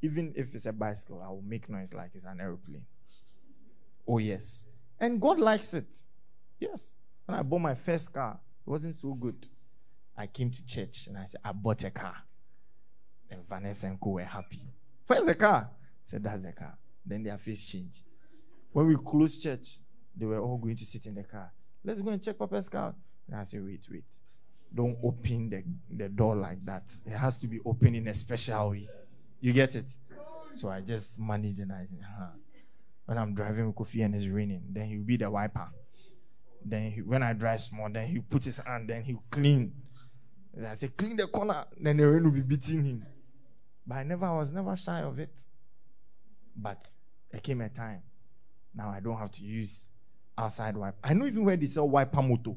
even if it's a bicycle, I will make noise like it's an aeroplane. Oh, yes. And God likes it. Yes. When I bought my first car, it wasn't so good. I came to church and I said, I bought a car. And Vanessa and Co were happy. Where's the car? I said, That's the car. Then their face changed. When we closed church, they were all going to sit in the car. Let's go and check Papa's car. And I said, Wait, wait. Don't open the, the door like that. It has to be open in a special way. You get it? So I just manage and I, huh. when I'm driving with Kofi and it's raining, then he'll be the wiper. Then he, when I drive small, then he put his hand, then he'll clean. And I say, clean the corner. Then the rain will be beating him. But I never I was never shy of it. But there came a time. Now I don't have to use outside wipe. I know even where they sell wiper moto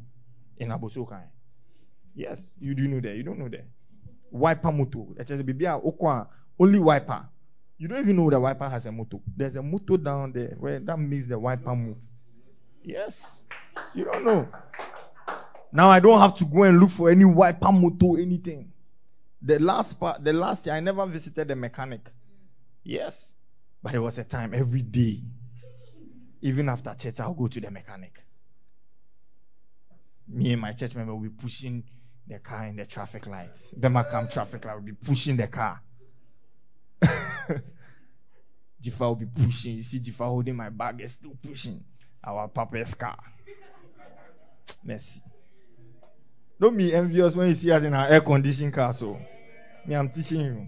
in Abossey Okai. Yes, you do know that. You don't know that. Wiper moto. Only wiper. You don't even know the wiper has a motor. There's a motor down there where that makes the wiper move. Yes. You don't know. Now I don't have to go and look for any wiper motor, or anything. The last part, the last year, I never visited the mechanic. Yes. But it was a time every day. Even after church, I'll go to the mechanic. Me and my church member will be pushing the car in the traffic lights. Bemakam traffic light will be pushing the car. Jifa will be pushing. You see Jifa holding my bag is still pushing our papa's car. Merci. Don't be envious when you see us in our air conditioned. So, me, I'm teaching you.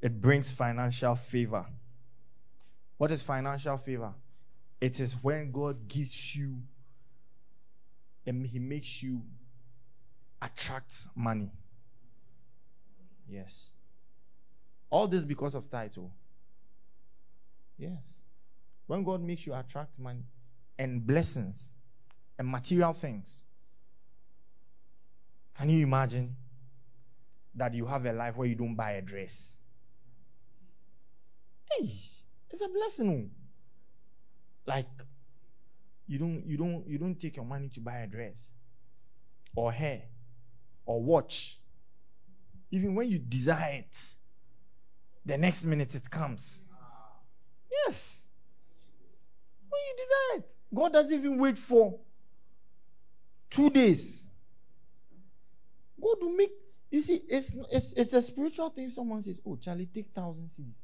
It brings financial favor. What is financial favor? It is when God gives you and He makes you attract money. Yes. All this because of title. Yes. When God makes you attract money and blessings and material things, can you imagine that you have a life where you don't buy a dress? Hey, it's a blessing. Oh. Like you don't you don't you don't take your money to buy a dress or hair or watch even when you desire it, the next minute it comes. Yes. When you desire it, God doesn't even wait for two days. God will make. You see, it's it's, it's a spiritual thing. If someone says, "Oh, Charlie, take thousand cedis,"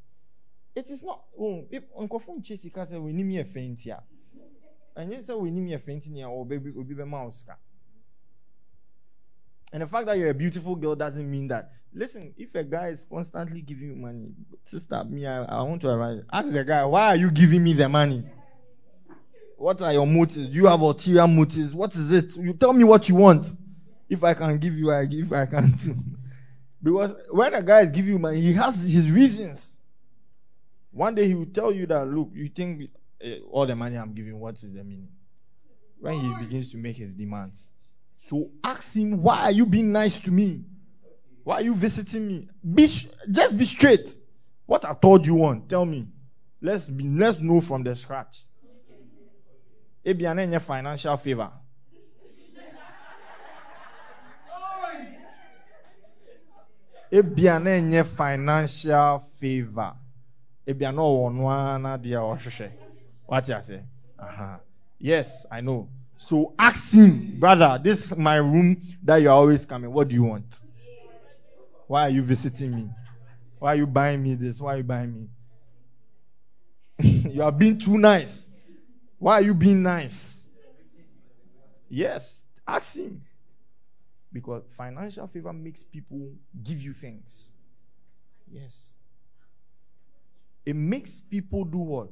it is not. Oh, Uncle Phone Chase can "We need me a faint here," and you say, "We need me a faint here," or baby, will be a mouse. And the fact that you're a beautiful girl doesn't mean that. Listen, if a guy is constantly giving you money, sister, me, I, I want to arrive. Ask the guy, why are you giving me the money? What are your motives? Do you have ulterior motives? What is it? You tell me what you want. If I can give you, I give. I can't. because when a guy is giving you money, he has his reasons. One day he will tell you that, look, you think uh, all the money I'm giving, what is the meaning? When he begins to make his demands. So ask him, why are you being nice to me? Why are you visiting me? Be just be straight. What I told you want, tell me. Let's be, let's know from the scratch. Ebiane financial favor. Ebiane financial favor. Ebiane ɔwɔ no dia What you say? Uh-huh. Yes, I know. So ask him, brother, this is my room that you're always coming. What do you want? Why are you visiting me? Why are you buying me this? Why are you buying me? you are being too nice. Why are you being nice? Yes, ask him. Because financial favor makes people give you things. Yes. It makes people do what?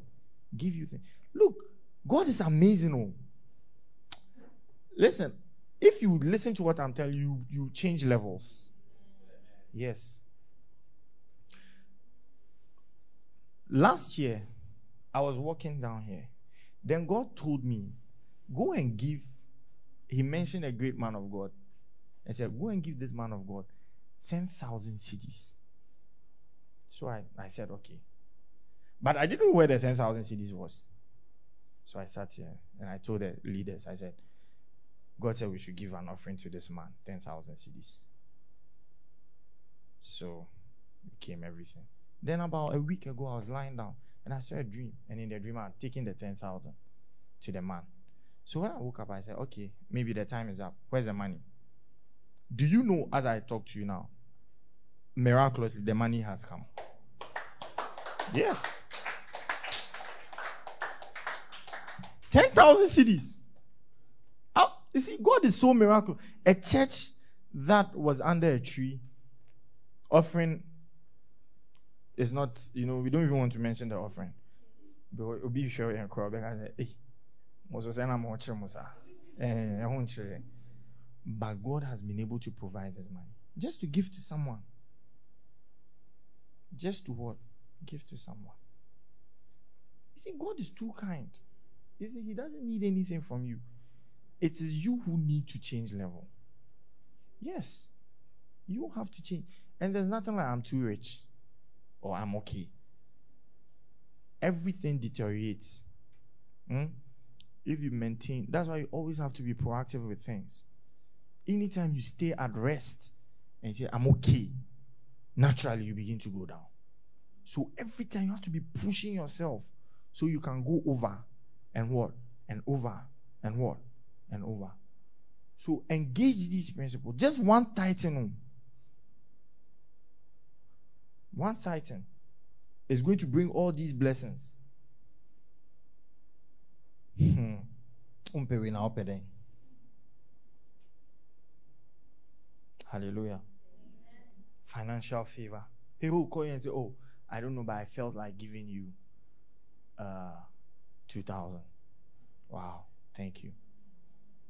Give you things. Look, God is amazing. Oh. Listen, if you listen to what I'm telling you, you change levels. Yes. Last year, I was walking down here. Then God told me, go and give. He mentioned a great man of God. And said, go and give this man of God 10,000 cedis. So I, I said, okay. But I didn't know where the 10,000 cedis was. So I sat here and I told the leaders, I said, God said we should give an offering to this man, 10,000 cedis. So came everything. Then about a week ago, I was lying down and I saw a dream. And in the dream, I'm taking the 10,000 to the man. So when I woke up, I said, okay, maybe the time is up. Where's the money? Do you know, as I talk to you now, miraculously, the money has come? Yes. 10,000 cedis. You see, God is so miraculous. A church that was under a tree offering is not, you know, we don't even want to mention the offering. But be sure and crowd because hey, but God has been able to provide this money just to give to someone. Just to what? Give to someone. You see, God is too kind. You see, He doesn't need anything from you. It is you who need to change level. Yes. You have to change. And there's nothing like I'm too rich or I'm okay. Everything deteriorates. Hmm? If you maintain, that's why you always have to be proactive with things. Anytime you stay at rest and say, I'm okay, naturally you begin to go down. So every time you have to be pushing yourself so you can go over and what? And over and what? and over. So engage these principles. Just one titan. Oh. One titan is going to bring all these blessings. Hmm. Hallelujah. Financial favor. People call you and say, Oh, I don't know, but I felt like giving you uh, 2000 Wow. Thank you.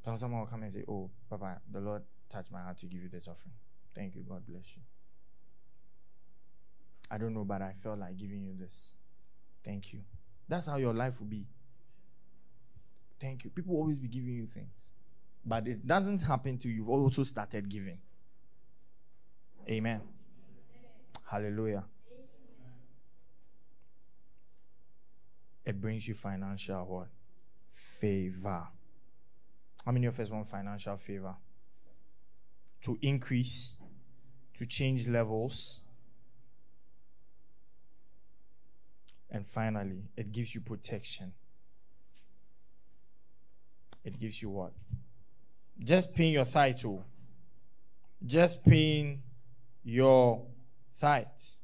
Then someone will come and say, Oh, Papa, the Lord touched my heart to give you this offering. Thank you. God bless you. I don't know, but I felt like giving you this. Thank you. That's how your life will be. Thank you. People always be giving you things. But it doesn't happen till. You've also started giving. Amen. Hallelujah. It brings you financial what? Favor. How many of us want financial favor? To increase, to change levels. And finally, it gives you protection. It gives you what? Just paying your title. Just paying your tithes.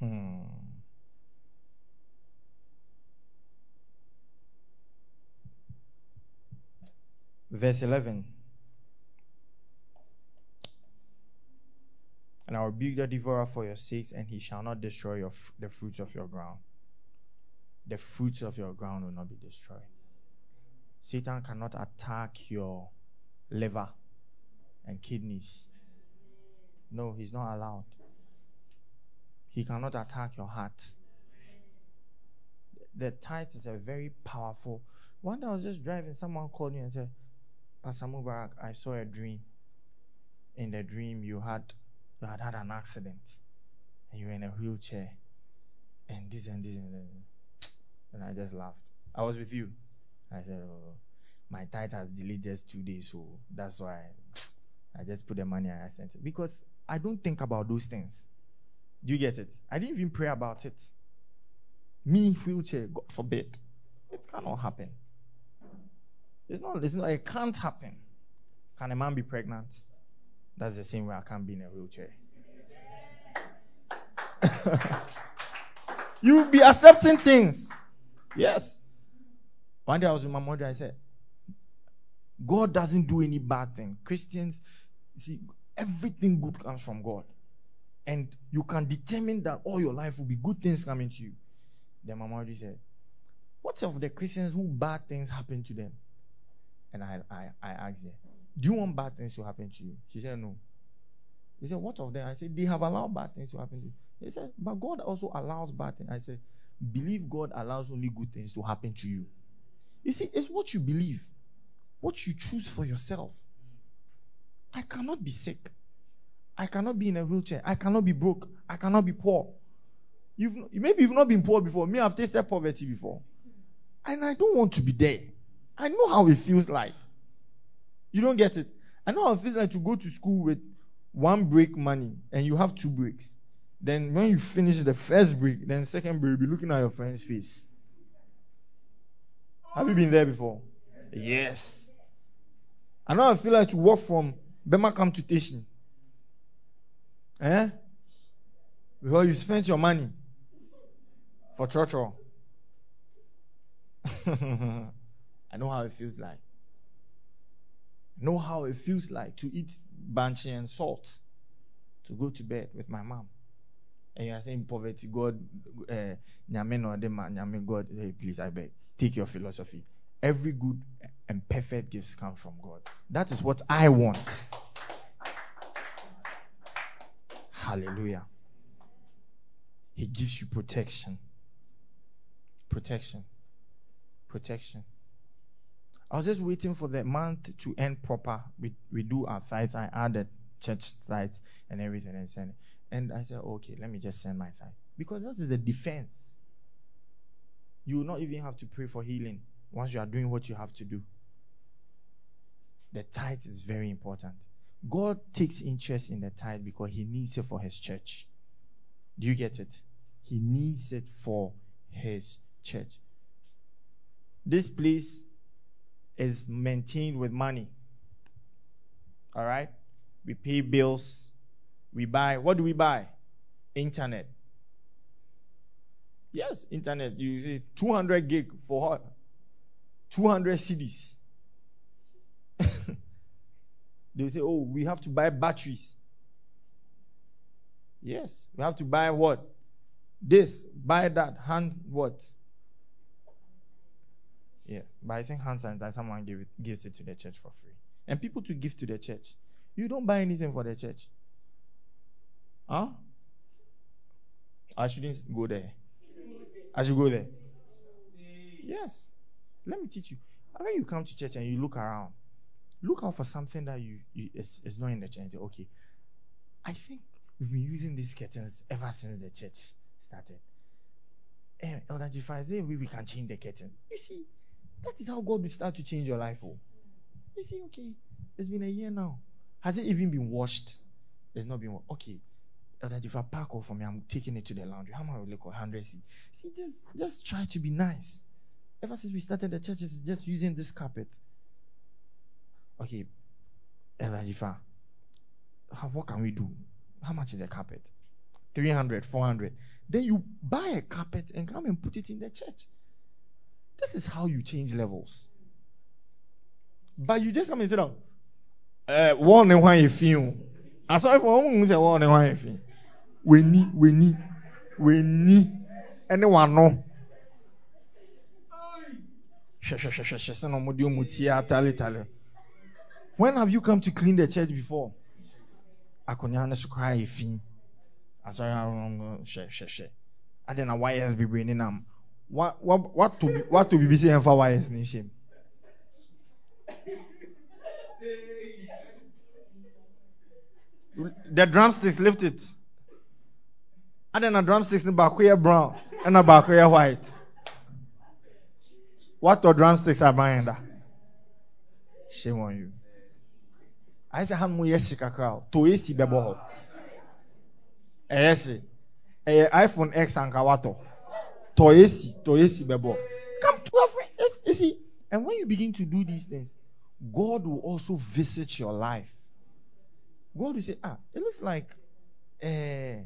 Hmm. Verse 11. And I will rebuke the devourer for your sakes, and he shall not destroy your the fruits of your ground. The fruits of your ground will not be destroyed. Satan cannot attack your liver and kidneys. No, he's not allowed. He cannot attack your heart. The tithe is a very powerful. One day I was just driving, someone called me and said, Pastor Mubarak, I saw a dream. In the dream, you had you had had an accident, and you were in a wheelchair, and this and this and this. And I just laughed. I was with you. I said, oh, my tithe has delayed just two days, so that's why I just put the money and I sent it. Because I don't think about those things. Do you get it? I didn't even pray about it. Me, wheelchair, God forbid. It cannot happen. It's not, it's not, it can't happen. Can a man be pregnant? That's the same way I can't be in a wheelchair. you be accepting things. Yes. One day I was with my mother, I said, God doesn't do any bad thing. Christians, see, everything good comes from God. And you can determine that all your life will be good things coming to you. Then my mother said, What of the Christians who bad things happen to them? And I, I, I asked her, Do you want bad things to happen to you? She said, No. He said, What of them? I said, They have allowed bad things to happen to you. He said, But God also allows bad things. I said, Believe God allows only good things to happen to you. You see, it's what you believe, what you choose for yourself. I cannot be sick. I cannot be in a wheelchair. I cannot be broke. I cannot be poor. You've maybe you've not been poor before. Me, I've tasted poverty before, and I don't want to be there. I know how it feels like. You don't get it. I know how it feels like to go to school with one break money and you have two breaks. Then when you finish the first break, then second break, you'll be looking at your friend's face. Have you been there before? Yes. I know I feel like to walk from Bema come to Station. Eh? Because you spent your money for church. I know how it feels like. I know how it feels like to eat banshee and salt to go to bed with my mom. And you are saying poverty, God, uh, Nyame no Adema, Nyame God, hey, please, I beg, take your philosophy. Every good and perfect gifts come from God. That is what I want. Hallelujah. He gives you protection. Protection. Protection. I was just waiting for the month to end proper. We, we do our sites. I added church sites and everything and send it. And I said, okay, let me just send my site. Because this is a defense. You will not even have to pray for healing once you are doing what you have to do. The tithe is very important. God takes interest in the tithe because he needs it for his church. Do you get it? He needs it for his church. This place is maintained with money. All right? We pay bills. We buy. What do we buy? Internet. Yes, internet. You see 200 gig for what? 200 cedis. they say, oh, we have to buy batteries. Yes, we have to buy what? This, buy that, hand what? Yeah, but I think hand sanitizer, someone give it, gives it to the church for free. And people to give to the church. You don't buy anything for the church. Huh? I shouldn't go there. I should go there. Yes. Let me teach you. When you come to church and you look around, look out for something that you, you is, is not in the church. Okay. I think we've been using these curtains ever since the church started. And eh, Elder G5 we, we can change the curtain. You see, That is how God will start to change your life. Oh. You see, okay, it's been a year now. Has it even been washed? It's not been washed. Okay. That if I pack off for me, I'm taking it to the laundry. How much will cost? 100 C. See, just just try to be nice. Ever since we started the church, it's just using this carpet. Okay, Elajifa, what can we do? How much is a carpet? 300, 400. Then you buy a carpet and come and put it in the church. This is how you change levels. But you just come and sit down. Uh, one and one if you. I saw if one say one and one if you. Need, we need. Anyone know? When have you come to clean the church before? Akonyane so cry if asɔre ahorow hyɛ hyɛ hyɛ ade na wires bebree ne wato wato bibi sɛ yɛmfa wires ne nhyɛm the drumsticks lift it ade na drumsticks ne baako yɛ brown ɛna baako yɛ white. What watɔ drumsticks aban da shame on you. Sɛ ha no mu yɛ hye kakra o to esi bɛbɔ hɔ iphone x anka watɔ tɔ esi tɔ come to a friend. You see and when you begin to do these things god will also visit your life. God will say ah it looks like uh,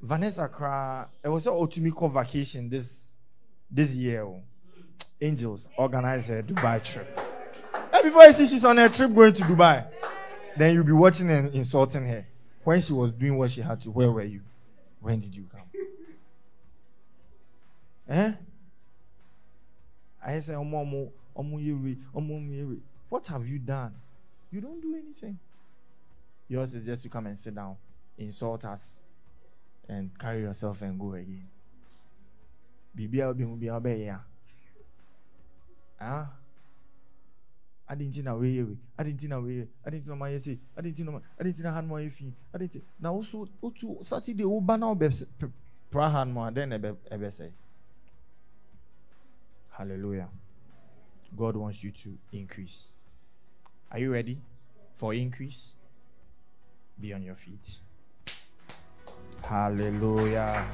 vanessa kra it was otumi call vacation this this year oh. angels organize a dubai trip and before you see she's on a trip going to dubai then you'll be watching and insulting her when she was doing what she had to, where were you? When did you come? eh? I say, what have you done? You don't do anything. Yours is just to come and sit down, insult us, and carry yourself and go again. Bibi will be Ah. Adịnti na wee yewe adịnti na wee adịnti na ma yesi adịnti na adịnti na ha no ayɛ fi. Adịnti na woso otu saturday woba na ɔbɛ pra ha no a then ɛbɛ ɛbɛ sɛ hallelujah. God wants you to increase. Are you ready for increase? Be on your feet hallelujah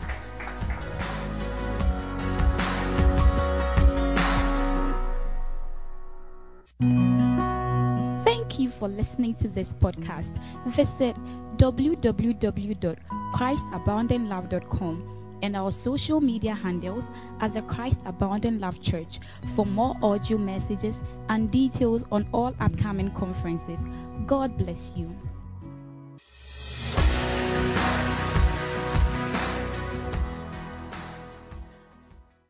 Thank you for listening to this podcast. Visit www.christaboundinglove.com and our social media handles at the Christ Abounding Love Church for more audio messages and details on all upcoming conferences. God bless you.